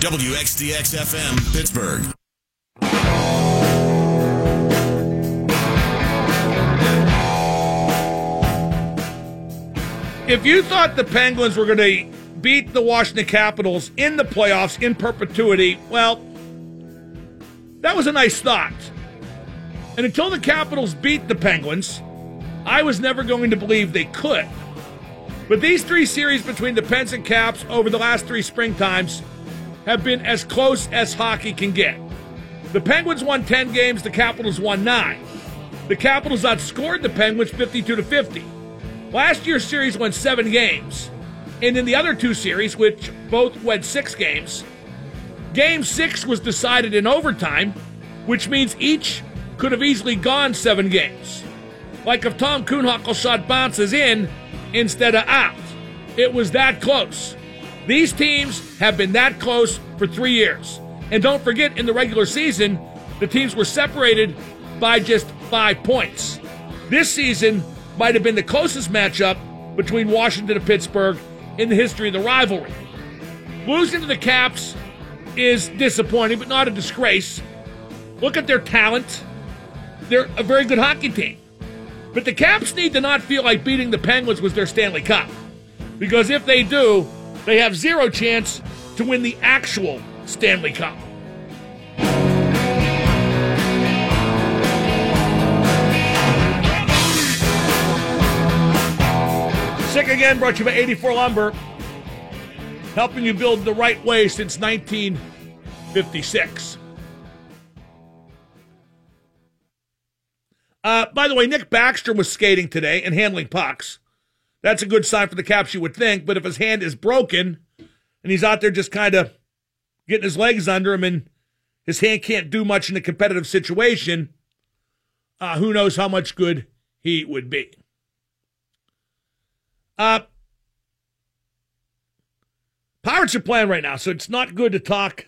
WXDX FM, Pittsburgh. If you thought the Penguins were going to beat the Washington Capitals in the playoffs in perpetuity, well, that was a nice thought. And until the Capitals beat the Penguins, I was never going to believe they could. But these three series between the Pens and Caps over the last three springtimes have been as close as hockey can get. The Penguins won 10 games, the Capitals won 9. The Capitals outscored the Penguins 52 to 50. Last year's series went 7 games. And in the other two series, which both went 6 games, game 6 was decided in overtime, which means each could have easily gone 7 games. Like if Tom Kuhnhackl shot bounces in instead of out. It was that close. These teams have been that close for three years. And don't forget, in the regular season, the teams were separated by just five points. This season might have been the closest matchup between Washington and Pittsburgh in the history of the rivalry. Losing to the Caps is disappointing, but not a disgrace. Look at their talent. They're a very good hockey team. But the Caps need to not feel like beating the Penguins was their Stanley Cup. Because if they do, they have zero chance to win the actual Stanley Cup. Sick Again brought you by 84 Lumber, helping you build the right way since 1956. Uh, by the way, Nick Backstrom was skating today and handling pucks. That's a good sign for the Caps, you would think. But if his hand is broken and he's out there just kind of getting his legs under him and his hand can't do much in a competitive situation, uh, who knows how much good he would be. Uh, Pirates are playing right now, so it's not good to talk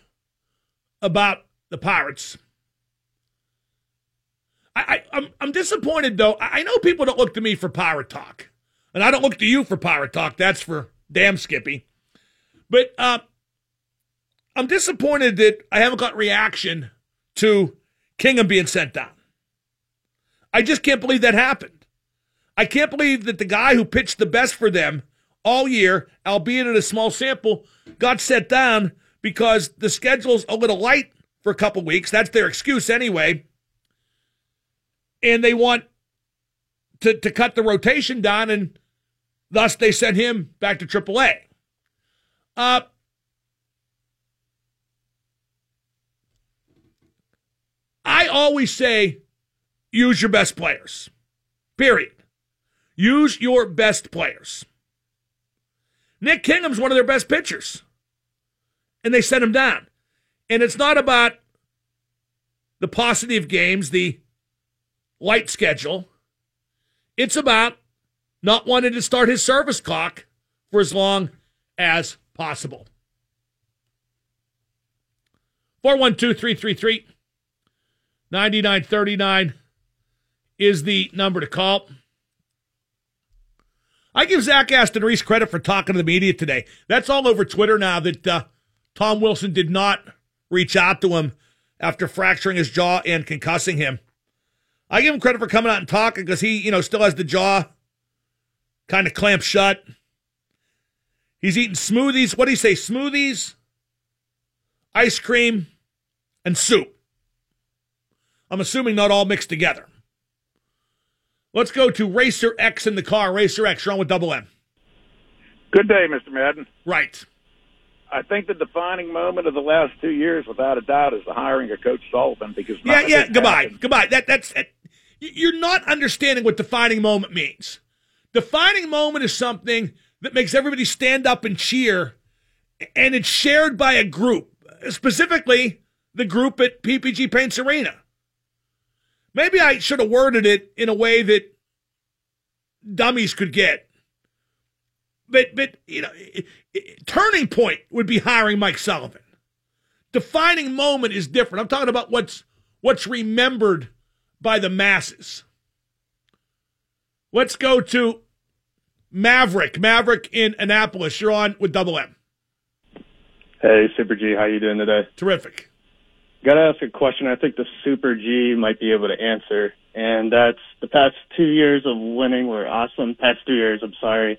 about the Pirates. I, I, I'm, I'm disappointed, though. I know people don't look to me for Pirate talk. And I don't look to you for pirate talk. That's for damn Skippy. But uh, I'm disappointed that I haven't got reaction to Kingham being sent down. I just can't believe that happened. I can't believe that the guy who pitched the best for them all year, albeit in a small sample, got set down because the schedule's a little light for a couple weeks. That's their excuse anyway. And they want to, to cut the rotation down and Thus, they sent him back to AAA. Uh, I always say use your best players. Period. Use your best players. Nick Kingham's one of their best pitchers. And they sent him down. And it's not about the paucity of games, the light schedule. It's about not wanting to start his service clock for as long as possible. 412 333 9939 is the number to call. I give Zach Aston Reese credit for talking to the media today. That's all over Twitter now that uh, Tom Wilson did not reach out to him after fracturing his jaw and concussing him. I give him credit for coming out and talking because he, you know, still has the jaw kind of clamped shut. He's eating smoothies. What do you say? Smoothies, ice cream, and soup. I'm assuming not all mixed together. Let's go to Racer X in the car. Racer X, you're on with Double M. Good day, Mr. Madden. Right. I think the defining moment of the last two years, without a doubt, is the hiring of Coach Sullivan. Because yeah, yeah. Goodbye, happened. goodbye. That that's you're not understanding what defining moment means. Defining moment is something that makes everybody stand up and cheer, and it's shared by a group, specifically the group at PPG Paints Arena. Maybe I should have worded it in a way that dummies could get. But, but you know, turning point would be hiring Mike Sullivan. Defining moment is different. I'm talking about what's what's remembered by the masses. Let's go to Maverick. Maverick in Annapolis. You're on with Double M. Hey, Super G, how you doing today? Terrific. Got to ask a question. I think the Super G might be able to answer, and that's the past two years of winning were awesome. Past two years, I'm sorry,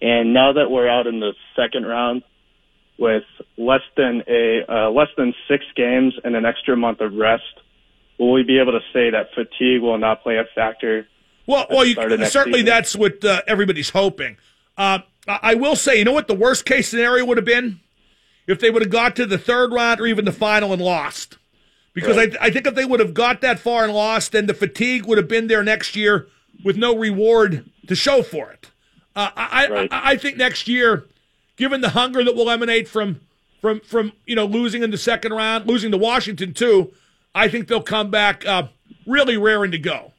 and now that we're out in the second round with less than a uh, less than six games and an extra month of rest, will we be able to say that fatigue will not play a factor? Well, well, you, certainly season? that's what uh, everybody's hoping. Uh, I will say, you know what the worst case scenario would have been? if they would have got to the third round or even the final and lost. Because right. I, I think if they would have got that far and lost, then the fatigue would have been there next year with no reward to show for it. Uh, I, right. I, I think next year, given the hunger that will emanate from from from you know losing in the second round, losing to Washington too, I think they'll come back uh, really raring to go,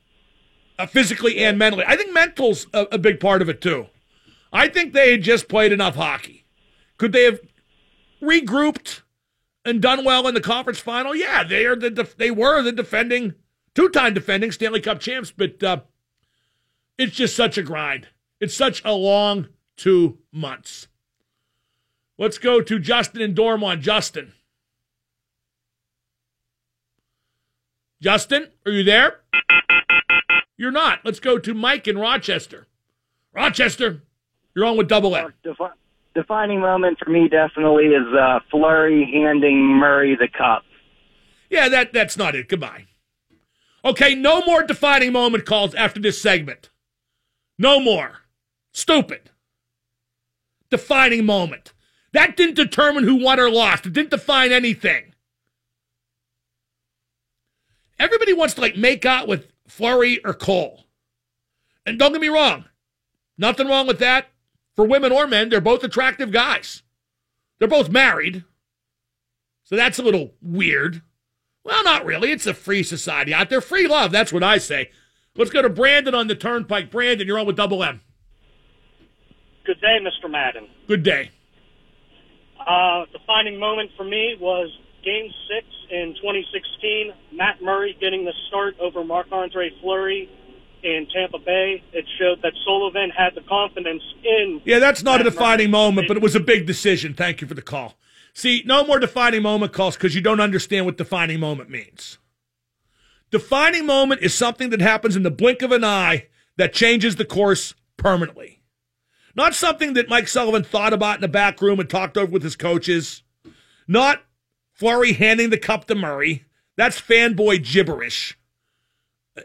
uh, physically and mentally. I think mental's a, a big part of it too. I think they had just played enough hockey. Could they have regrouped and done well in the conference final, yeah, they are the def- they were the defending two-time defending Stanley Cup champs, but uh, it's just such a grind. It's such a long two months. Let's go to Justin and Dormont. Justin. Justin, are you there? You're not. Let's go to Mike in Rochester. Rochester, you're on with double M defining moment for me definitely is uh, Fleury handing Murray the cup. Yeah, that that's not it. Goodbye. Okay, no more defining moment calls after this segment. No more. Stupid. Defining moment. That didn't determine who won or lost. It didn't define anything. Everybody wants to like make out with Fleury or Cole. And don't get me wrong, nothing wrong with that for women or men, they're both attractive guys. They're both married. So that's a little weird. Well, not really. It's a free society out there. Free love. That's what I say. Let's go to Brandon on the turnpike. Brandon, you're on with Double M. Good day, Mr. Madden. Good day. Uh, defining moment for me was Game 6 in 2016. Matt Murray getting the start over Marc-Andre Fleury in Tampa Bay. It showed that Sullivan had the confidence in. Yeah, that's not a defining moment, but it was a big decision. Thank you for the call. See, no more defining moment calls because you don't understand what defining moment means. Defining moment is something that happens in the blink of an eye that changes the course permanently. Not something that Mike Sullivan thought about in the back room and talked over with his coaches. Not Fleury handing the cup to Murray. That's fanboy gibberish.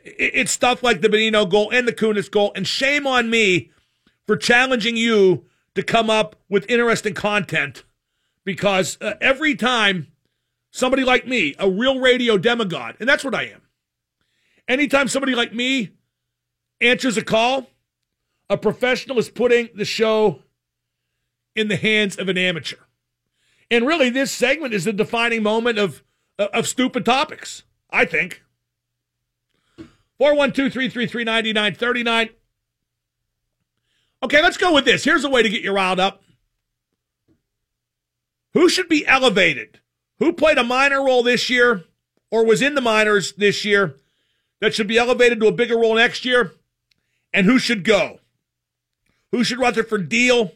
It's stuff like the Bonino goal and the Kunitz goal. And shame on me for challenging you to come up with interesting content because uh, every time somebody like me, a real radio demigod, and that's what I am, anytime somebody like me answers a call, a professional is putting the show in the hands of an amateur. And really, this segment is the defining moment of, uh, of stupid topics, I think. 412 333 9939. Okay, let's go with this. Here's a way to get you riled up. Who should be elevated? Who played a minor role this year or was in the minors this year that should be elevated to a bigger role next year? And who should go? Who should Rutherford deal,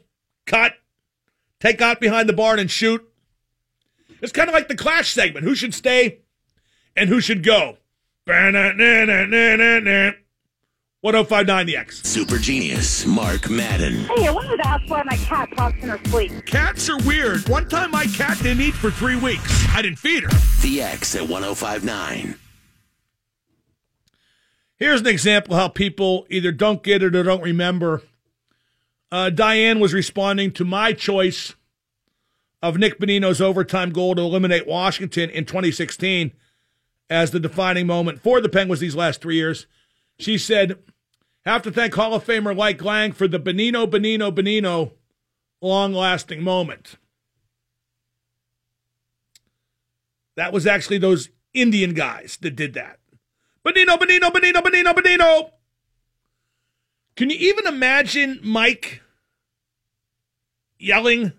cut, take out behind the barn and shoot? It's kind of like the Clash segment. Who should stay and who should go? 1059 The X. Super genius, Mark Madden. Hey, I wanted to ask why my cat talks in her sleep. Cats are weird. One time my cat didn't eat for three weeks. I didn't feed her. The X at 1059. Here's an example of how people either don't get it or don't remember. Uh, Diane was responding to my choice of Nick Bonino's overtime goal to eliminate Washington in 2016 as the defining moment for the Penguins these last three years. She said, have to thank Hall of Famer Mike Lange for the Bonino, Bonino, Bonino long lasting moment. That was actually those Indian guys that did that. Bonino, Bonino, Bonino, Bonino, Bonino. Can you even imagine Mike yelling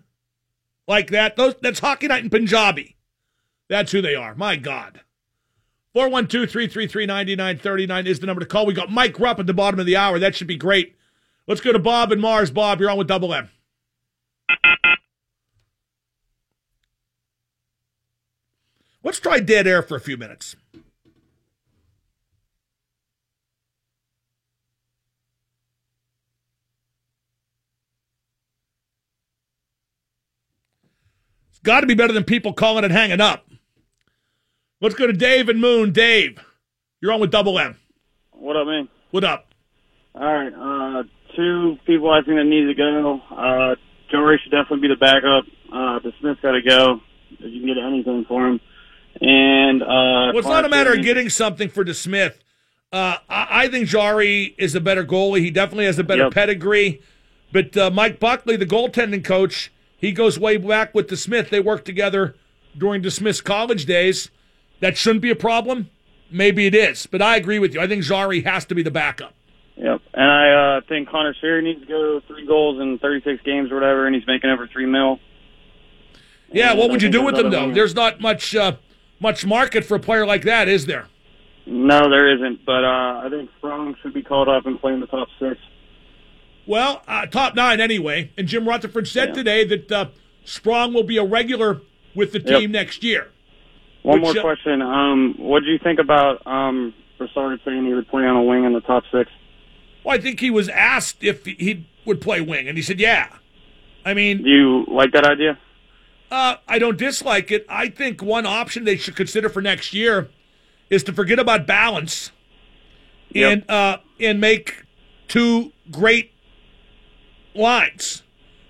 like that? Those, that's Hockey Night in Punjabi. That's who they are. My God. 412 333 9939 is the number to call. We got Mike Rupp at the bottom of the hour. That should be great. Let's go to Bob and Mars. Bob, you're on with Double M. Let's try dead air for a few minutes. Got to be better than people calling and hanging up. Let's go to Dave and Moon. Dave, you're on with Double M. What up, man? What up? All right, uh, two people I think that need to go. Uh, Jarry should definitely be the backup. Uh, DeSmith's got to go. If you can get anything for him. And, uh, Well, it's not a matter of getting something for DeSmith. Uh, I, I think Jarry is a better goalie. He definitely has a better Yep. pedigree. But uh, Mike Buckley, the goaltending coach, he goes way back with DeSmith. They worked together during DeSmith's college days. That shouldn't be a problem. Maybe it is. But I agree with you. I think Jarry has to be the backup. Yep. And I uh, think Conor Sheary needs to go three goals in 36 games or whatever, and he's making over three mil. Yeah, And what would you do with them, though? There's not much uh, much market for a player like that, is there? No, there isn't. But uh, I think Sprong should be called up and play in the top six. Well, uh, top nine anyway. And Jim Rutherford said Yeah. today that uh, Sprong will be a regular with the team Yep. next year. One Which, more uh, question. Um, what do you think about um, Brassard saying he would play on a wing in the top six? Well, I think he was asked if he would play wing, and he said, "Yeah." I mean, Do you like that idea? uh, I don't dislike it. I think one option they should consider for next year is to forget about balance Yep. and uh, and make two great lines.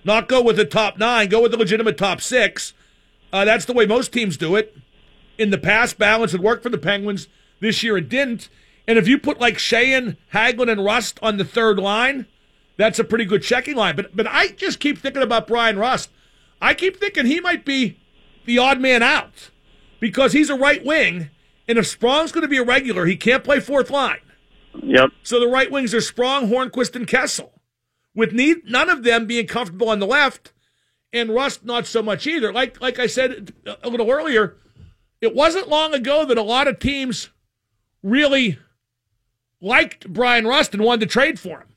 Not go with the top nine. Go with the legitimate top six. Uh, that's the way most teams do it. In the past, balance had worked for the Penguins. This year, it didn't. And if you put like Sheahan, Hagelin, and Rust on the third line, that's a pretty good checking line. But but I just keep thinking about Bryan Rust. I keep thinking he might be the odd man out because he's a right wing, and if Sprong's going to be a regular, he can't play fourth line. Yep. So the right wings are Sprong, Hornqvist, and Kessel, with none of them being comfortable on the left, and Rust not so much either. Like like I said a little earlier, it wasn't long ago that a lot of teams really liked Bryan Rust and wanted to trade for him.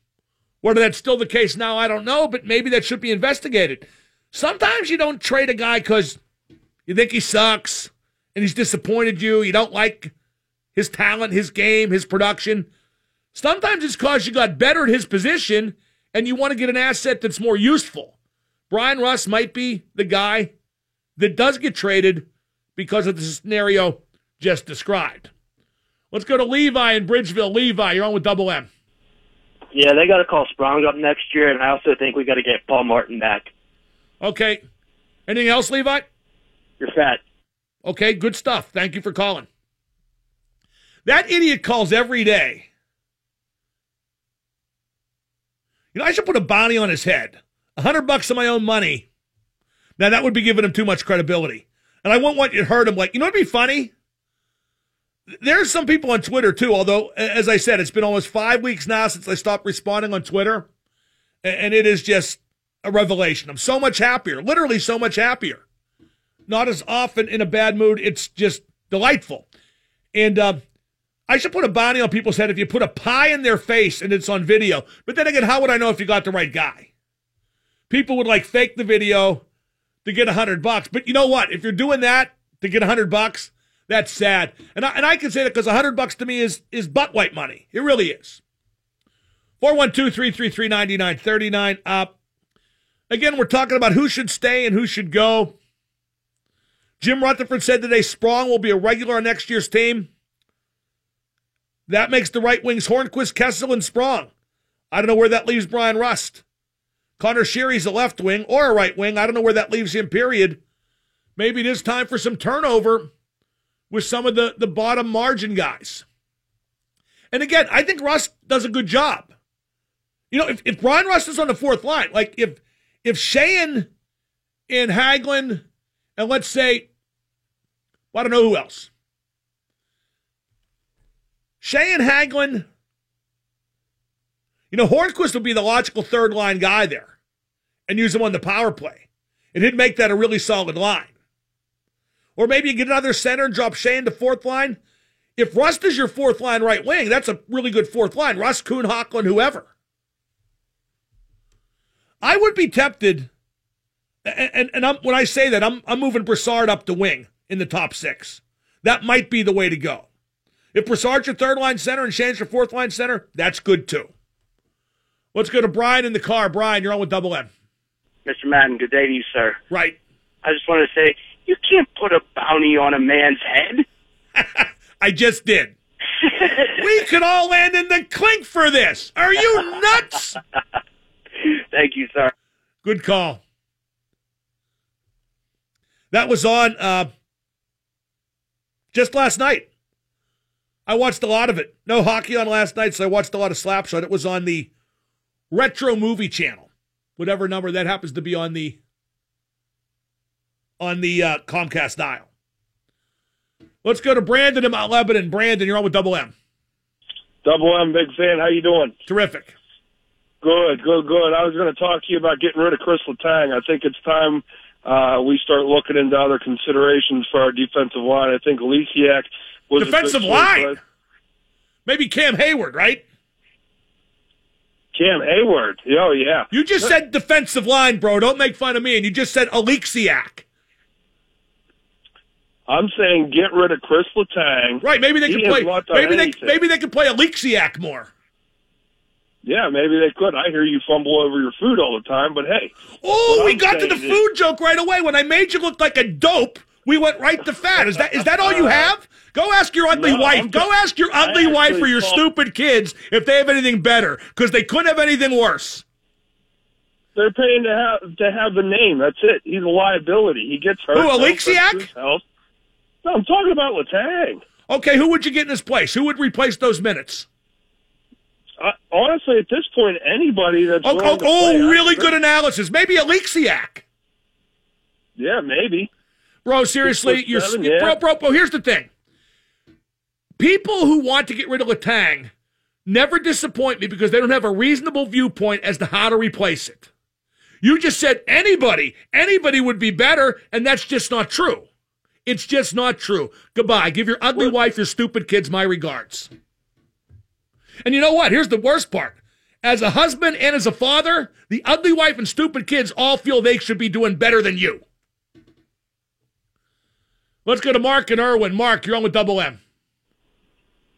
Whether that's still the case now, I don't know, but maybe that should be investigated. Sometimes you don't trade a guy because you think he sucks and he's disappointed you. You don't like his talent, his game, his production. Sometimes it's because you got better at his position and you want to get an asset that's more useful. Bryan Rust might be the guy that does get traded because of the scenario just described. Let's go to Levi in Bridgeville. Levi, you're on with Double M. Yeah, they got to call Sprong up next year, and I also think we got to get Paul Martin back. Okay. Anything else, Levi? You're fat. Okay, good stuff. Thank you for calling. That idiot calls every day. You know, I should put a bounty on his head. A hundred bucks of my own money. Now that would be giving him too much credibility. And I wouldn't want you to hurt him. Like, you know what'd be funny? There's some people on Twitter too, although, as I said, it's been almost five weeks now since I stopped responding on Twitter. And it is just a revelation. I'm so much happier, literally so much happier not as often in a bad mood. It's just delightful. And uh, I should put a bounty on people's head if you put a pie in their face and it's on video. But then again, how would I know if you got the right guy? People would like fake the video to get a hundred bucks. But you know what? If you're doing that to get a hundred bucks, that's sad. And I, and I can say that because a hundred bucks to me is is butt white money. It really is. 412-333-9939. Uh, again, we're talking about who should stay and who should go. Jim Rutherford said today Sprong will be a regular on next year's team. That makes the right wings Hornqvist, Kessel, and Sprong. I don't know where that leaves Bryan Rust. Conor Sheary's a left wing or a right wing. I don't know where that leaves him, period. Maybe it is time for some turnover with some of the, the bottom margin guys. And again, I think Rust does a good job. You know, if, if Bryan Rust is on the fourth line, like if if Sheahan and Hagelin and let's say well, I don't know who else. Shea and Hagelin. You know, Hornqvist would be the logical third line guy there and use him on the power play. And he'd make that a really solid line. Or maybe you get another center and drop Shea into fourth line. If Rust is your fourth line right wing, that's a really good fourth line. Rust, Kuhnhackl, whoever. I would be tempted, and, and, and when I say that, I'm, I'm moving Brassard up to wing in the top six. that might be the way to go. If Brassard's your third line center and Shane's your fourth line center, that's good too. Let's go to Brian in the car. Brian, you're on with Double M. Mr. Madden, good day to you, sir. Right. I just wanted to say, you can't put a bounty on a man's head. I just did. we could all land in the clink for this. Are you nuts? Thank you, sir. Good call. That was on uh, just last night. I watched a lot of it. No hockey on last night, so I watched a lot of Slapshot. It was on the Retro Movie Channel, whatever number that happens to be on the on the uh, Comcast dial. Let's go to Brandon in Mount Lebanon. Brandon, you're on with Double M. Double M, big fan. How you doing? Terrific. Good, good, good. I was going to talk to you about getting rid of Chris Letang. I think it's time uh, we start looking into other considerations for our defensive line. I think Oleksiak was defensive line. Maybe Cam Heyward, right? Cam Heyward. Oh yeah. You just said defensive line, bro. Don't make fun of me. And you just said Oleksiak. I'm saying get rid of Chris Letang. Right. Maybe they He could play. not done Maybe they maybe they could play Oleksiak more. Yeah, maybe they could. I hear you fumble over your food all the time, but hey. Oh, we I'm got to the is- food joke right away. When I made you look like a dope, we went right to fat. Is that is that all you have? Go ask your ugly No, wife. Go ask your ugly wife or your thought- stupid kids if they have anything better, because they couldn't have anything worse. They're paying to have to have the name. That's it. He's a liability. He gets hurt. Who, That Oleksiak? affects his health. No, I'm talking about Letang. Okay, who would you get in his place? Who would replace those minutes? Uh, honestly, at this point, anybody that's Oh, oh, play, oh really good analysis. Maybe Oleksiak. Yeah, maybe. Bro, seriously, you're seven, yeah. bro, bro, bro. Here's the thing: people who want to get rid of Letang never disappoint me because they don't have a reasonable viewpoint as to how to replace it. You just said anybody, anybody would be better, and that's just not true. It's just not true. Goodbye. Give your ugly wife, your stupid kids, my regards. And you know what? Here's the worst part. As a husband and as a father, the ugly wife and stupid kids all feel they should be doing better than you. Let's go to Mark and Irwin. Mark, you're on with Double M.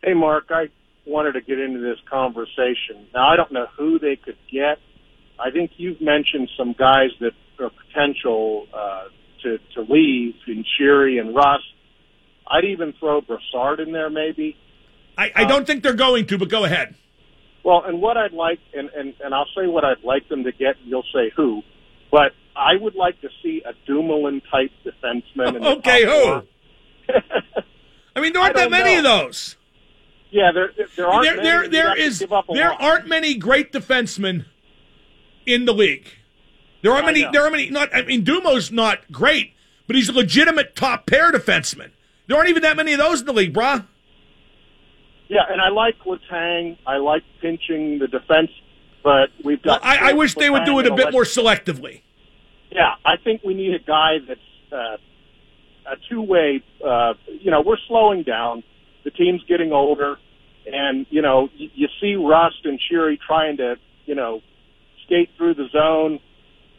Hey, Mark, I wanted to get into this conversation. Now, I don't know who they could get. I think you've mentioned some guys that are potential uh, to, to leave in Sheary and Rust. I'd even throw Brassard in there, maybe. I, I don't think they're going to, but go ahead. Well, and what I'd like, and, and, and I'll say what I'd like them to get, and you'll say who, but I would like to see a Dumoulin type defenseman. In Okay, who? I mean, there aren't that many know. of those. Yeah, there there aren't there, many, there, there is give up a there lot. aren't many great defensemen in the league. There aren't I many. know. There are many. Not. I mean, Dumo's not great, but he's a legitimate top pair defenseman. There aren't even that many of those in the league, brah. Yeah, and I like Letang. I like pinching the defense, but we've Well, got. I, I wish they would do it a bit more selectively. Yeah, I think we need a guy that's uh, a two-way. Uh, you know, we're slowing down. The team's getting older, and you know, you, you see Rust and Sheary trying to, you know, skate through the zone,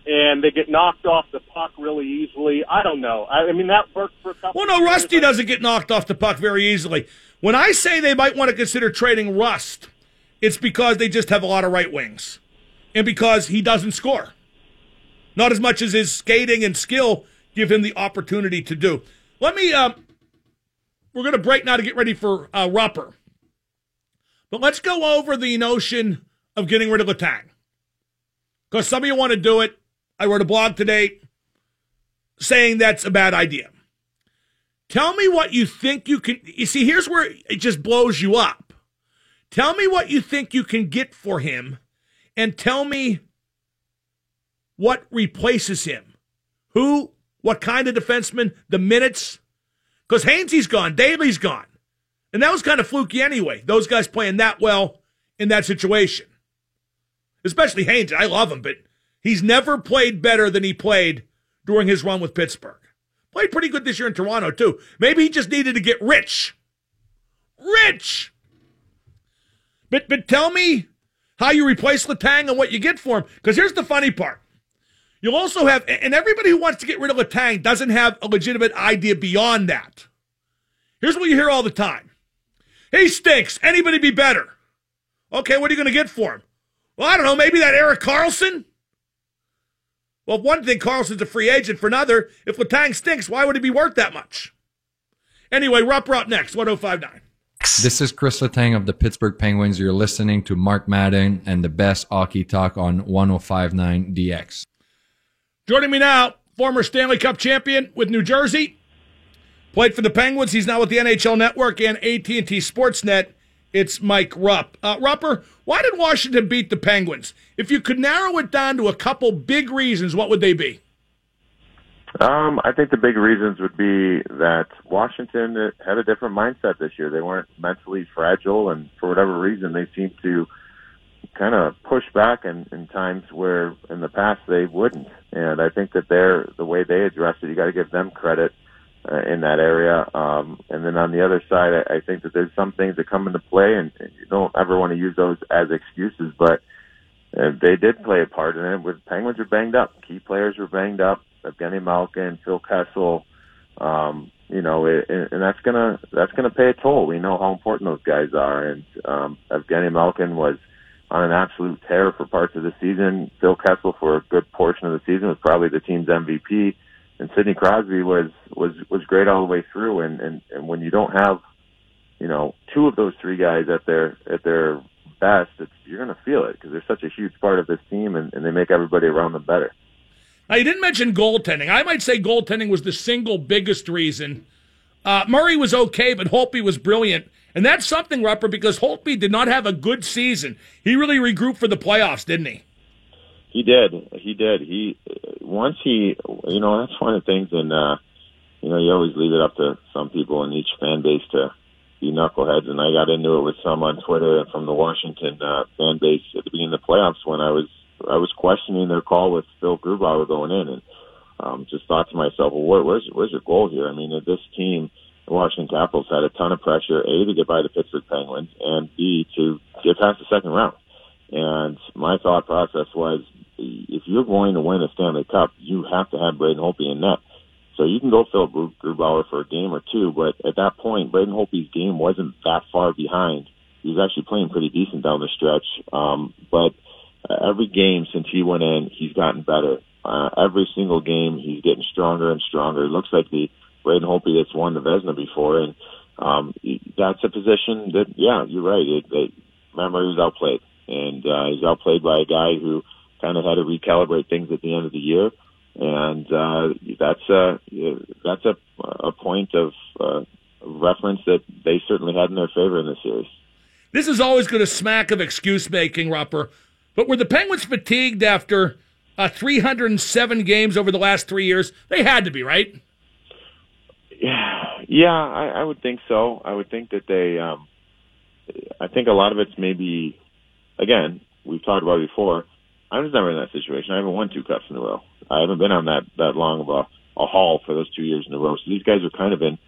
and they get knocked off the puck really easily. I don't know. I, I mean, that worked for a couple. Well, no, of years. Rusty doesn't get knocked off the puck very easily. When I say they might want to consider trading Rust, it's because they just have a lot of right wings, and because he doesn't score. Not as much as his skating and skill give him the opportunity to do. Let me. Um, we're going to break now to get ready for uh, Rupper, but let's go over the notion of getting rid of Letang because some of you want to do it. I wrote a blog today saying that's a bad idea. Tell me what you think you can. You see, here's where it just blows you up. Tell me what you think you can get for him, and tell me what replaces him. Who, what kind of defenseman, the minutes. Because Hainsey's gone, Daley's gone. And that was kind of fluky anyway. Those guys playing that well in that situation. Especially Haynes. I love him, but he's never played better than he played during his run with Pittsburgh. Played pretty good this year in Toronto, too. Maybe he just needed to get rich. Rich! But but tell me how you replace Letang and what you get for him. Because here's the funny part. You'll also have, and everybody who wants to get rid of Letang doesn't have a legitimate idea beyond that. Here's what you hear all the time He stinks. Anybody be better? Okay, what are you going to get for him? Well, I don't know. Maybe that Erik Karlsson? Well, one thing, Karlsson's a free agent. For another, if Letang stinks, why would he be worth that much? Anyway, Rupp up next, 1059. This is Chris Letang of the Pittsburgh Penguins. You're listening to Mark Madden and the best hockey talk on 1059 DX. Joining me now, former Stanley Cup champion with New Jersey. Played for the Penguins. He's now with the NHL Network and AT&T Sportsnet. It's Mike Rupp. Uh, Rupper, why did Washington beat the Penguins? If you could narrow it down to a couple big reasons, what would they be? Um, I think the big reasons would be that Washington had a different mindset this year. They weren't mentally fragile, and for whatever reason, they seemed to kind of push back in, in times where in the past they wouldn't. And I think that they're the way they addressed it. You got to give them credit uh, in that area. Um, and then on the other side, I, I think that there's some things that come into play, and, and you don't ever want to use those as excuses, but uh, they did play a part in it. With Penguins are banged up, key players were banged up. Evgeny Malkin, Phil Kessel, um, you know, it, and that's gonna that's gonna pay a toll. We know how important those guys are, and um, Evgeny Malkin was on an absolute tear for parts of the season. Phil Kessel for a good portion of the season was probably the team's MVP and Sidney Crosby was was was great all the way through. And and and when you don't have, you know, two of those three guys at their at their best, it's, you're going to feel it because they're such a huge part of this team, and, and they make everybody around them better. Now you didn't mention goaltending. I might say goaltending was the single biggest reason. Uh, Murray was okay, but Holtby was brilliant. And that's something, Rupper, because Holtby did not have a good season. He really regrouped for the playoffs, didn't he? He did. He did. He once he, you know, that's one of the things, and uh, you know, you always leave it up to some people in each fan base to be knuckleheads. And I got into it with some on Twitter from the Washington uh, fan base at the beginning of the playoffs when I was I was questioning their call with Phil Grubauer going in, and um, just thought to myself, well, where, where's where's your goal here? I mean, this team, the Washington Capitals, had a ton of pressure: a to get by the Pittsburgh Penguins, and b to get past the second round. And my thought process was, if you're going to win a Stanley Cup, you have to have Braden Holtby in net. So you can go Phil Grubauer for a game or two, but at that point, Braden Holtby's game wasn't that far behind. He was actually playing pretty decent down the stretch. Um, but every game since he went in, he's gotten better. Uh, every single game, he's getting stronger and stronger. It looks like the Braden Holtby that's won the Vezina before, and um, that's a position that, yeah, you're right. It, it, remember, was outplayed, and uh, he's outplayed by a guy who – kind of had to recalibrate things at the end of the year, and uh, that's a that's a, a point of uh, reference that they certainly had in their favor in this series. This is always going to smack of excuse making, Rupper. But were the Penguins fatigued after uh, 307 games over the last three years? They had to be, right? Yeah, yeah, I, I would think so. I would think that they. Um, I think a lot of it's maybe, again, we've talked about it before I was never in that situation. I haven't won two cups in a row. I haven't been on that that long of a, a haul for those two years in a row. So these guys are kind of in,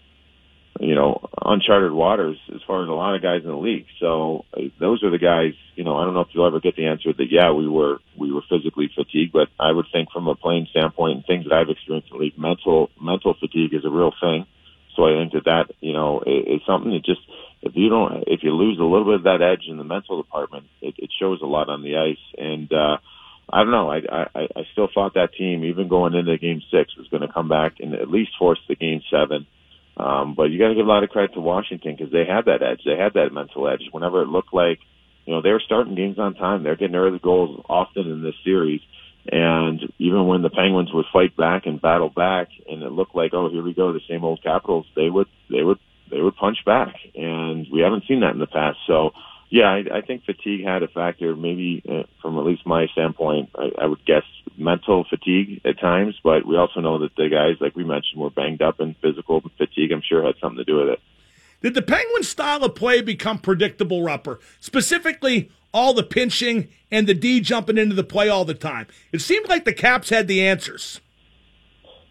you know, uncharted waters as far as a lot of guys in the league. So uh, those are the guys. You know, I don't know if you'll ever get the answer that yeah, we were we were physically fatigued, but I would think from a playing standpoint and things that I've experienced in the league, mental mental fatigue is a real thing. So I think that that you know is, something that just if you don't if you lose a little bit of that edge in the mental department, it, it shows a lot on the ice. And uh, I don't know. I, I I still thought that team, even going into Game Six, was going to come back and at least force the Game Seven. Um, but you got to give a lot of credit to Washington because they had that edge. They had that mental edge. Whenever it looked like, you know, they were starting games on time. They're getting early goals often in this series. And even when the Penguins would fight back and battle back, and it looked like, oh, here we go, the same old Capitals, they would they would they would punch back, and we haven't seen that in the past. So, yeah, I, I think fatigue had a factor. Maybe uh, from at least my standpoint, I, I would guess mental fatigue at times, but we also know that the guys, like we mentioned, were banged up, and physical fatigue, I'm sure, had something to do with it. Did the Penguins' style of play become predictable, Rupper? Specifically, all the pinching and the D jumping into the play all the time. It seemed like the Caps had the answers.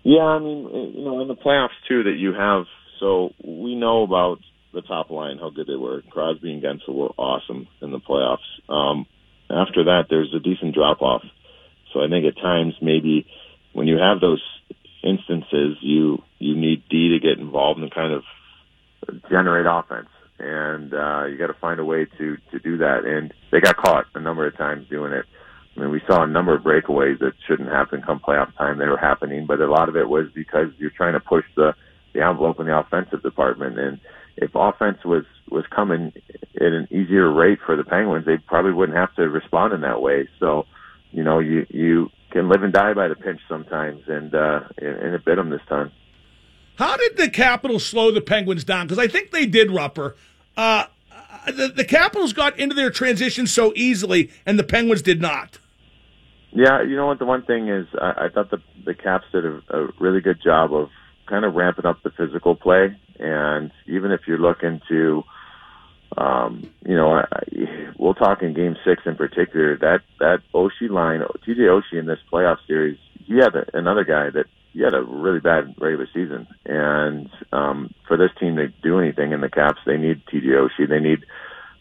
Yeah, I mean, you know, in the playoffs too, that you have so we know about the top line, how good they were. Crosby and Guentzel were awesome in the playoffs. Um, after that, there's a decent drop off. So I think at times maybe when you have those instances, you you need D to get involved and kind of generate offense, and uh, you got to find a way to to do that. And they got caught a number of times doing it. I mean, we saw a number of breakaways that shouldn't happen come playoff time. They were happening, but a lot of it was because you're trying to push the the envelope in the offensive department. And if offense was was coming at an easier rate for the Penguins, they probably wouldn't have to respond in that way. So, you know, you you can live and die by the pinch sometimes, and uh, and it bit them this time. How did the Capitals slow the Penguins down? Because I think they did, Rupper. Uh, the, the Capitals got into their transition so easily, and the Penguins did not. Yeah, you know what? The one thing is, I, I thought the the Caps did a, a really good job of kind of ramping up the physical play, and even if you're looking to, um, you know, I, we'll talk in Game Six in particular. That that Oshie line, TJ Oshie in this playoff series, he had a, another guy that he had a really bad regular season, and um, for this team to do anything in the Caps, they need TJ Oshie. They need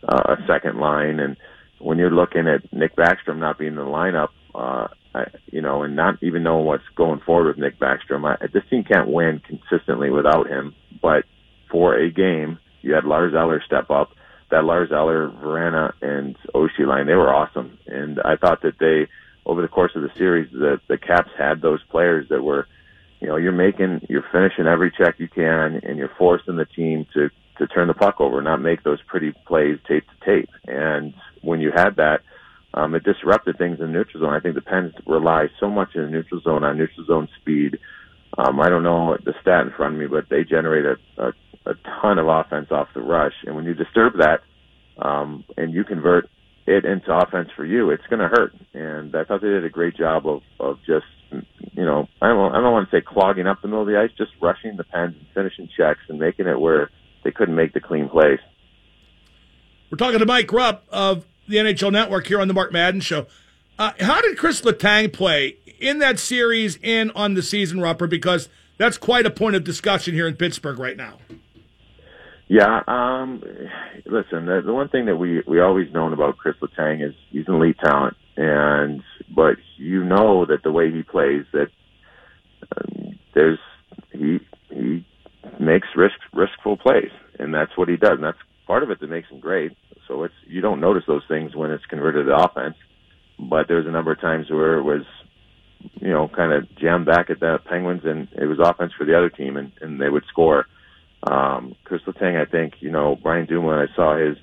uh, a second line, and when you're looking at Nick Backstrom not being in the lineup, uh, I, you know, and not even knowing what's going forward with Nick Backstrom, I, this team can't win consistently without him. But for a game, you had Lars Eller step up. That Lars Eller, Vrana, and Oshie line, they were awesome. And I thought that they, over the course of the series, the the Caps had those players that were, you know, you're making, you're finishing every check you can, and you're forcing the team to to turn the puck over, not make those pretty plays tape to tape. And when you had that, um, it disrupted things in the neutral zone. I think the Pens rely so much in the neutral zone on neutral zone speed. Um, I don't know the stat in front of me, but they generate a, a, a ton of offense off the rush. And when you disturb that, um, and you convert it into offense for you, it's going to hurt. And I thought they did a great job of, of just, you know, I don't, I don't want to say clogging up the middle of the ice, just rushing the Pens and finishing checks and making it where they couldn't make the clean plays. We're talking to Mike Rupp of the NHL Network here on the Mark Madden Show. Uh, how did Chris Letang play in that series and on the season, Rupper? Because that's quite a point of discussion here in Pittsburgh right now. Yeah, um, listen, the, the one thing that we we always known about Chris Letang is he's an elite talent, and but you know that the way he plays, that um, there's he he makes risk riskful plays, and that's what he does, and that's part of it that makes him great. So it's you don't notice those things when it's converted to offense. But there's a number of times where it was, you know, kind of jammed back at the Penguins, and it was offense for the other team, and, and they would score. Um, Chris Letang, I think, you know, Brian Dumoulin, I saw his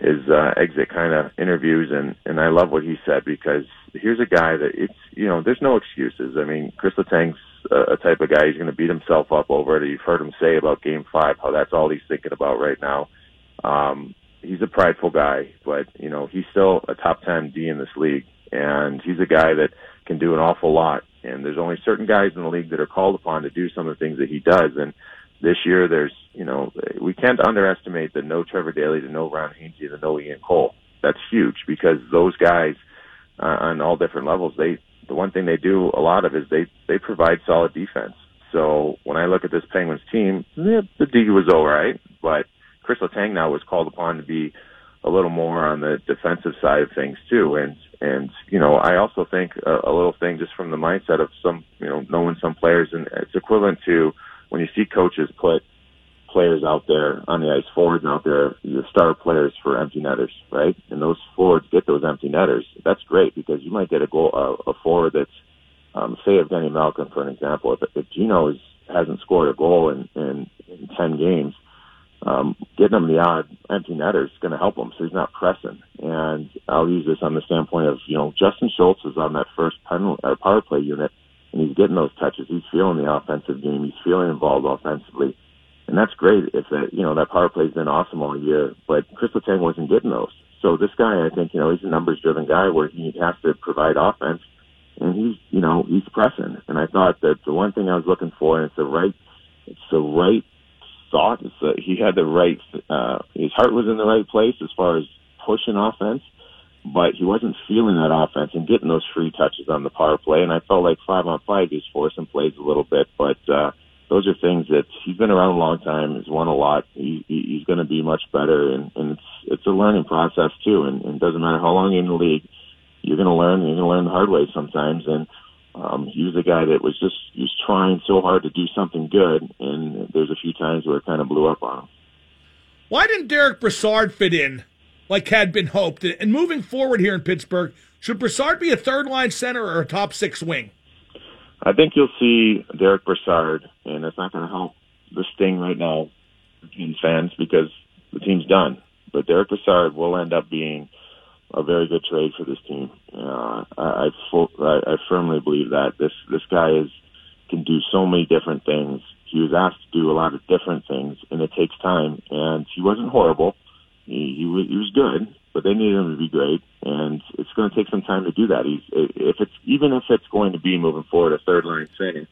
his uh, exit kind of interviews, and and I love what he said because here's a guy that it's you know there's no excuses. I mean, Chris Letang's a, a type of guy he's going to beat himself up over it. You've heard him say about Game Five how that's all he's thinking about right now. Um, he's a prideful guy, but you know he's still a top ten D in this league, and he's a guy that can do an awful lot. And there's only certain guys in the league that are called upon to do some of the things that he does. And this year, there's you know we can't underestimate the no Trevor Daley, the no Ron Hainsey, the no Ian Cole. That's huge because those guys uh, on all different levels, they the one thing they do a lot of is they they provide solid defense. So when I look at this Penguins team, yeah, the D was all right, but Chris Letang now was called upon to be a little more on the defensive side of things too. And and you know, I also think a, a little thing just from the mindset of some you know knowing some players, and it's equivalent to when you see coaches put players out there on the ice, forwards out there, the star players for empty netters, right? And those forwards get those empty netters. That's great because you might get a goal, a, a forward that's, um, say Evgeny Malkin, for an example. If, if Gino is, hasn't scored a goal in, in, in 10 games, um, getting him the odd empty netter is going to help him, so he's not pressing. And I'll use this on the standpoint of, you know, Justin Schultz is on that first pen, uh, power play unit, and he's getting those touches. He's feeling the offensive game. He's feeling involved offensively. And that's great if that, you know, that power play's been awesome all year, but Chris Letang wasn't getting those. So this guy, I think, you know, he's a numbers driven guy where he has to provide offense and he's, you know, he's pressing. And I thought that the one thing I was looking for, and it's the right, it's the right thought. It's that he had the right, uh, his heart was in the right place as far as pushing offense, but he wasn't feeling that offense and getting those free touches on the power play. And I felt like five on five, he's forcing plays a little bit, but, uh, those are things that he's been around a long time. He's won a lot. He, he, he's going to be much better, and, and it's it's a learning process too. And, and it doesn't matter how long you're in the league, you're going to learn. You're going to learn the hard way sometimes. And um, he was a guy that was just he was trying so hard to do something good, and there's a few times where it kind of blew up on him. Why didn't Derek Brassard fit in like had been hoped? And moving forward here in Pittsburgh, should Brassard be a third line center or a top six wing? I think you'll see Derek Brassard, and it's not going to help the Sting right now, in fans, because the team's done. But Derek Brassard will end up being a very good trade for this team. Uh, I, I, full, I, I firmly believe that this this guy is can do so many different things. He was asked to do a lot of different things, and it takes time. And he wasn't horrible. He, he was he was good, but they needed him to be great, and it's going to take some time to do that. He's if it's even if it's going to be moving forward a third line center,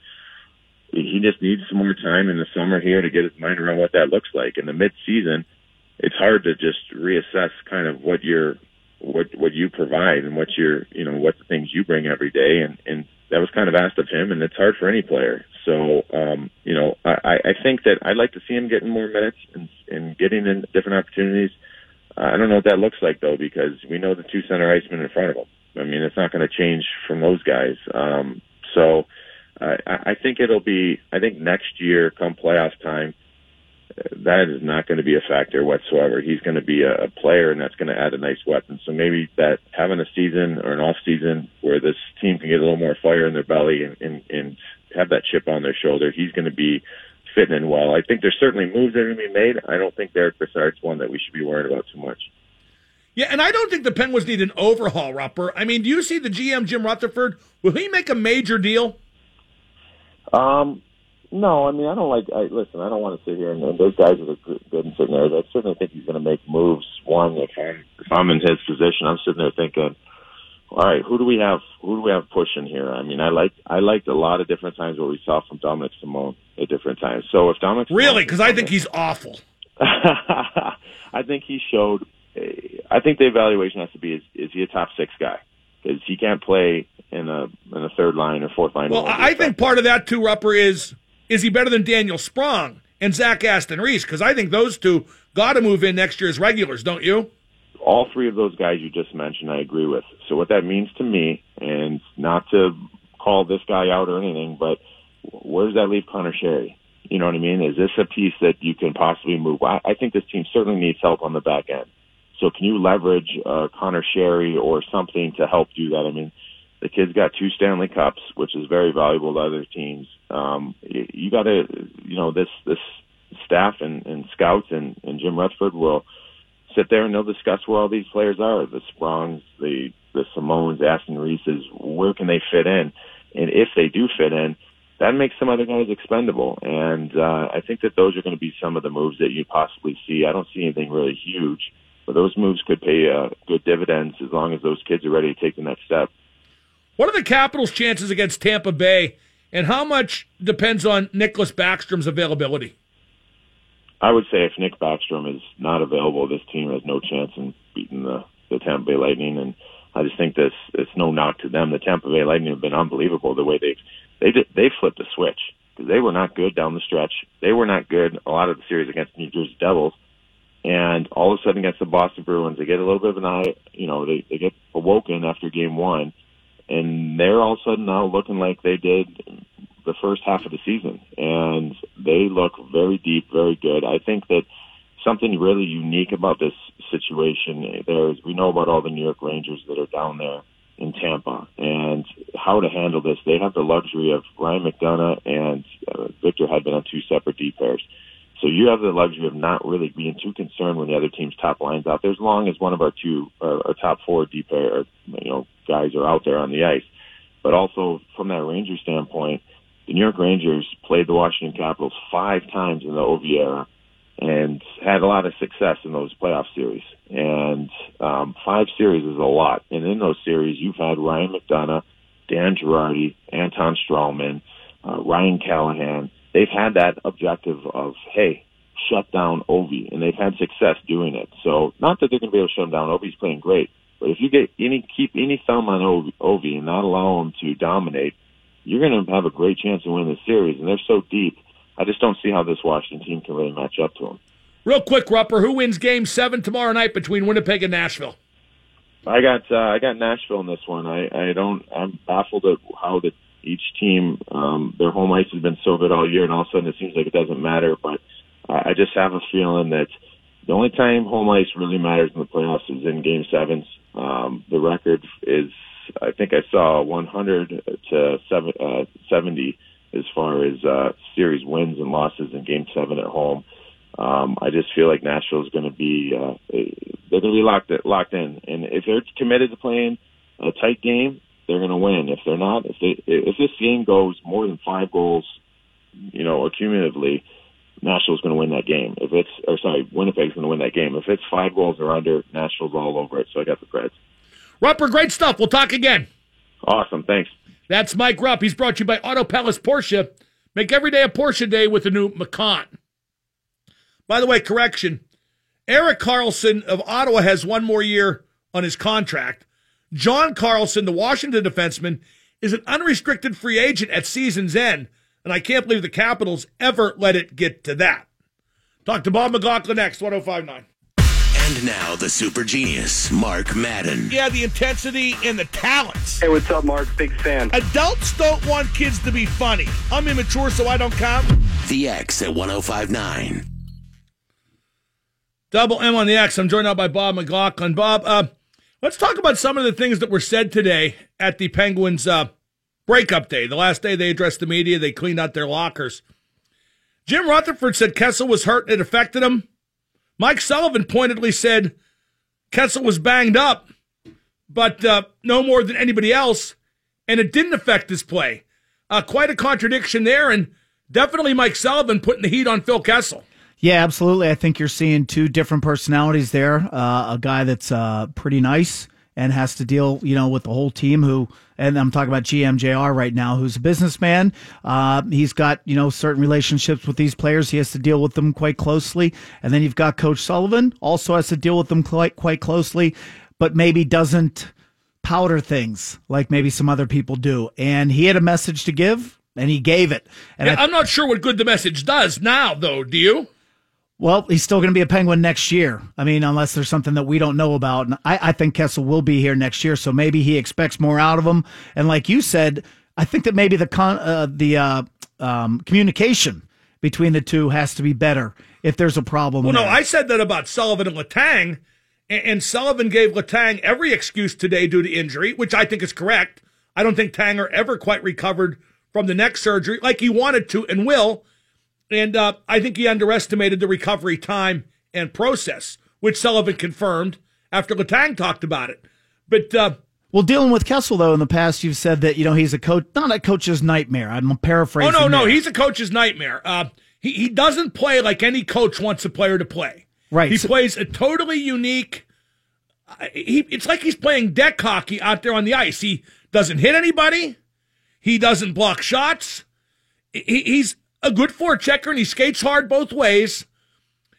he just needs some more time in the summer here to get his mind around what that looks like. In the mid season, it's hard to just reassess kind of what you're what what you provide and what your you know what the things you bring every day. And and that was kind of asked of him and it's hard for any player. So um you know i i think that i'd like to see him getting more minutes and and getting in different opportunities. I don't know what that looks like though because we know the two center icemen in front of him. I mean it's not going to change from those guys. Um so i i think it'll be i think next year come playoff time that is not going to be a factor whatsoever. He's going to be a, a player, and that's going to add a nice weapon. So maybe that having a season or an off season where this team can get a little more fire in their belly and, and, and have that chip on their shoulder, he's going to be fitting in well. I think there's certainly moves that are going to be made. I don't think Derek Brassard's one that we should be worried about too much. Yeah, and I don't think the Penguins need an overhaul, Rupper. I mean, do you see the GM Jim Rutherford? Will he make a major deal? Um, no, I mean I don't like. I, listen, I don't want to sit here and, and those guys are good, good in certain areas. I certainly think he's going to make moves. One, if I'm if I'm in his position, I'm sitting there thinking, all right, who do we have? Who do we have pushing here? I mean, I like I liked a lot of different times what we saw from Dominik Simon at different times. So if Dominic really, because I think he's awful. I think he showed. Eh, I think the evaluation has to be: is, is he a top six guy? Because he can't play in a in a third line or fourth line. Well, I think part of that too, Rupper, is is he better than Daniel Sprong and Zach Aston Reese? Because I think those two got to move in next year as regulars, don't you? All three of those guys you just mentioned, I agree with. So what that means to me, and not to call this guy out or anything, but where does that leave Conor Sheary? You know what I mean? Is this a piece that you can possibly move? I, think this team certainly needs help on the back end. So can you leverage uh, Conor Sheary or something to help do that? I mean, the kid's got two Stanley Cups, which is very valuable to other teams. Um, you got to, you know, this this staff and, and scouts and, and Jim Rutherford will sit there and they'll discuss where all these players are, the Sprongs, the the Simons, Aston Reeses, where can they fit in, and if they do fit in, that makes some other guys expendable. And uh, I think that those are going to be some of the moves that you possibly see. I don't see anything really huge, but those moves could pay uh, good dividends as long as those kids are ready to take the next step. What are the Capitals' chances against Tampa Bay, and how much depends on Nicklas Backstrom's availability? I would say if Nick Backstrom is not available, this team has no chance in beating the, the Tampa Bay Lightning. And I just think this it's no knock to them. The Tampa Bay Lightning have been unbelievable the way they they did, they flipped the switch because they were not good down the stretch. They were not good a lot of the series against the New Jersey Devils. And all of a sudden against the Boston Bruins, they get a little bit of an eye, you know, they, they get awoken after game one and they're all of a sudden now looking like they did the first half of the season, and they look very deep, very good. I think that something really unique about this situation there is we know about all the New York Rangers that are down there in Tampa and how to handle this. They have the luxury of Ryan McDonagh and uh, Victor Hedman on two separate deep pairs. So you have the luxury of not really being too concerned when the other team's top line's out there, as long as one of our two, uh, our top four deep pair, you know, guys are out there on the ice. But also from that Ranger standpoint, the New York Rangers played the Washington Capitals five times in the OV era and had a lot of success in those playoff series. And um, five series is a lot. And in those series, you've had Ryan McDonagh, Dan Girardi, Anton Stralman, uh, Ryan Callahan. They've had that objective of, hey, shut down Ovi, and they've had success doing it. So not that they're going to be able to shut him down. Ovi's playing great, but if you get any keep any thumb on Ovi and not allow him to dominate, you're going to have a great chance to win the series. And they're so deep. I just don't see how this Washington team can really match up to them. Real quick, Rupper, who wins Game Seven tomorrow night between Winnipeg and Nashville? I got uh, I got Nashville in this one. I I don't I'm baffled at how the each team um, their home ice has been so good all year, and all of a sudden it seems like it doesn't matter. But I just have a feeling that the only time home ice really matters in the playoffs is in game sevens. Um, the record is, I think I saw 100 to seven, uh, 70 as far as uh, series wins and losses in game seven at home. Um, I just feel like Nashville is going to be, uh, they're going to be locked, locked in. And if they're committed to playing a tight game, they're going to win. If they're not, if they, if this game goes more than five goals, you know, accumulatively, Nashville's going to win that game. If it's, or sorry, Winnipeg's going to win that game. If it's five goals or under, Nashville's all over it. So I got the Preds. Rupper, great stuff. We'll talk again. Awesome. Thanks. That's Mike Rupp. He's brought to you by Auto Palace Porsche. Make every day a Porsche day with the new Macan. By the way, correction. Erik Karlsson of Ottawa has one more year on his contract. John Carlson, the Washington defenseman, is an unrestricted free agent at season's end, and I can't believe the Capitals ever let it get to that. Talk to Bob McLaughlin next, 1059. And now the super genius, Mark Madden. Yeah, the intensity and the talents. Hey, what's up, Mark? Big fan. Adults don't want kids to be funny. I'm immature, so I don't count. The X at 1059. Double M on the X. I'm joined now by Bob McLaughlin. Bob, uh, let's talk about some of the things that were said today at the Penguins uh, breakup day. The last day they addressed the media, they cleaned out their lockers. Jim Rutherford said Kessel was hurt. And it affected him. Mike Sullivan pointedly said Kessel was banged up, but uh, no more than anybody else, and it didn't affect his play. Uh, quite a contradiction there, and definitely Mike Sullivan putting the heat on Phil Kessel. Yeah, absolutely. I think you're seeing two different personalities there. Uh, a guy that's uh, pretty nice and has to deal, you know, with the whole team who, and I'm talking about GMJR right now, who's a businessman. Uh, he's got, you know, certain relationships with these players. He has to deal with them quite closely. And then you've got Coach Sullivan also has to deal with them quite, quite closely, but maybe doesn't powder things like maybe some other people do. And he had a message to give and he gave it. And yeah, I, I'm not sure what good the message does now, though. Do you? Well, he's still going to be a Penguin next year. I mean, unless there's something that we don't know about. And I, I think Kessel will be here next year, so maybe he expects more out of him. And like you said, I think that maybe the con, uh, the uh, um, communication between the two has to be better if there's a problem. Well, there. no, I said that about Sullivan and Letang, and, and Sullivan gave Letang every excuse today due to injury, which I think is correct. I don't think Tanger ever quite recovered from the neck surgery like he wanted to and will. And uh, I think he underestimated the recovery time and process, which Sullivan confirmed after Letang talked about it. But uh, well, dealing with Kessel though, in the past you've said that you know he's a coach, not a coach's nightmare. I'm paraphrasing. Oh no, no, he's a coach's nightmare. Uh, he he doesn't play like any coach wants a player to play. Right. He So- plays a totally unique. uh, He it's like he's playing deck hockey out there on the ice. He doesn't hit anybody. He doesn't block shots. He, he's a good forechecker and he skates hard both ways.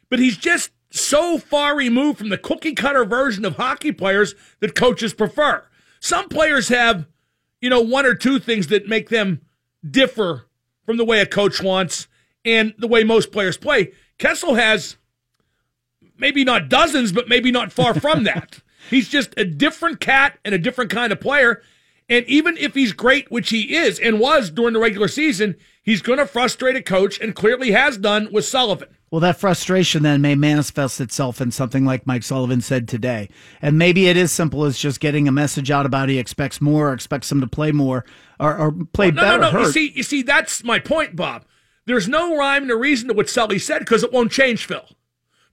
But he's just so far removed from the cookie cutter version of hockey players that coaches prefer. Some players have, you know, one or two things that make them differ from the way a coach wants and the way most players play. Kessel has maybe not dozens, but maybe not far from that. He's just a different cat and a different kind of player. And even if he's great, which he is and was during the regular season, he's going to frustrate a coach and clearly has done with Sullivan. Well, that frustration then may manifest itself in something like Mike Sullivan said today. And maybe it is simple as just getting a message out about he expects more or expects him to play more or, or play no, better. no, no. You see, you see, that's my point, Bob. There's no rhyme or reason to what Sully said because it won't change Phil.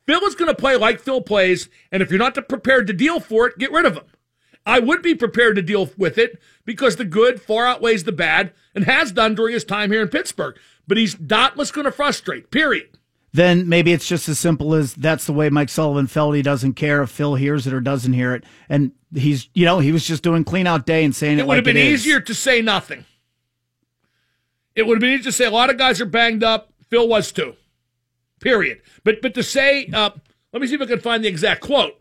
Phil is going to play like Phil plays, and if you're not prepared to deal for it, get rid of him. I would be prepared to deal with it because the good far outweighs the bad and has done during his time here in Pittsburgh. But he's doubtless going to frustrate, period. then maybe it's just as simple as that's the way Mike Sullivan felt. He doesn't care if Phil hears it or doesn't hear it. And he's, you know, he was just doing clean out day and saying it, It would like have been easier to say nothing. It would have been easier to say a lot of guys are banged up. Phil was too. Period. But but to say, uh, let me see if I can find the exact quote.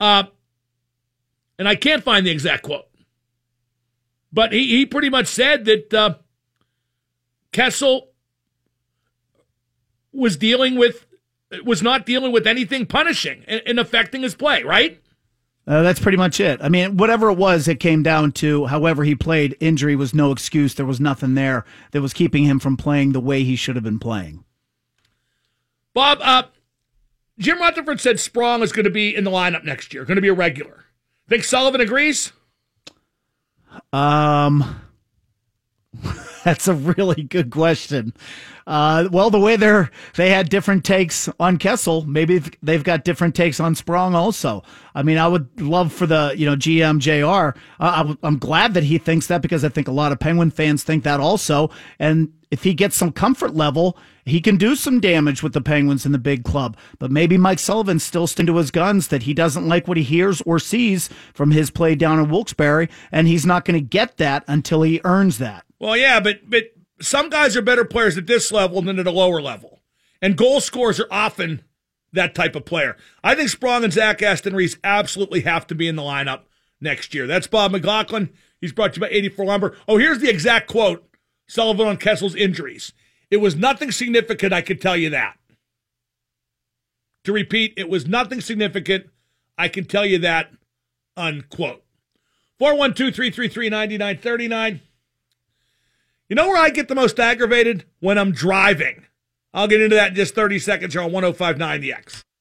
Uh, and I can't find the exact quote. But he, he pretty much said that uh, Kessel was dealing with was not dealing with anything punishing and, and affecting his play, right? Uh, that's pretty much it. I mean, whatever it was, it came down to however he played. Injury was no excuse. There was nothing there that was keeping him from playing the way he should have been playing. Bob, uh, Jim Rutherford said Sprong is going to be in the lineup next year, going to be a regular. Think Sullivan agrees? Um, that's a really good question. Uh, well, the way they're they had different takes on Kessel, maybe they've got different takes on Sprong also. I mean, I would love for the you know GM Jr. Uh, I'm glad that he thinks that because I think a lot of Penguin fans think that also. And if he gets some comfort level, he can do some damage with the Penguins in the big club. But maybe Mike Sullivan still sticking to his guns that he doesn't like what he hears or sees from his play down in Wilkes-Barre, and he's not going to get that until he earns that. Well, yeah, but but some guys are better players at this level than at a lower level. And goal scorers are often that type of player. I think Sprong and Zach Aston Reese absolutely have to be in the lineup next year. That's Bob McLaughlin. He's brought to you by 84 Lumber. Oh, here's the exact quote Sullivan on Kessel's injuries. It was nothing significant, I can tell you that. To repeat, it was nothing significant. I can tell you that, unquote. 412 333 9939. You know where I get the most aggravated? When I'm driving. I'll get into that in just 30 seconds here on 1059 The X.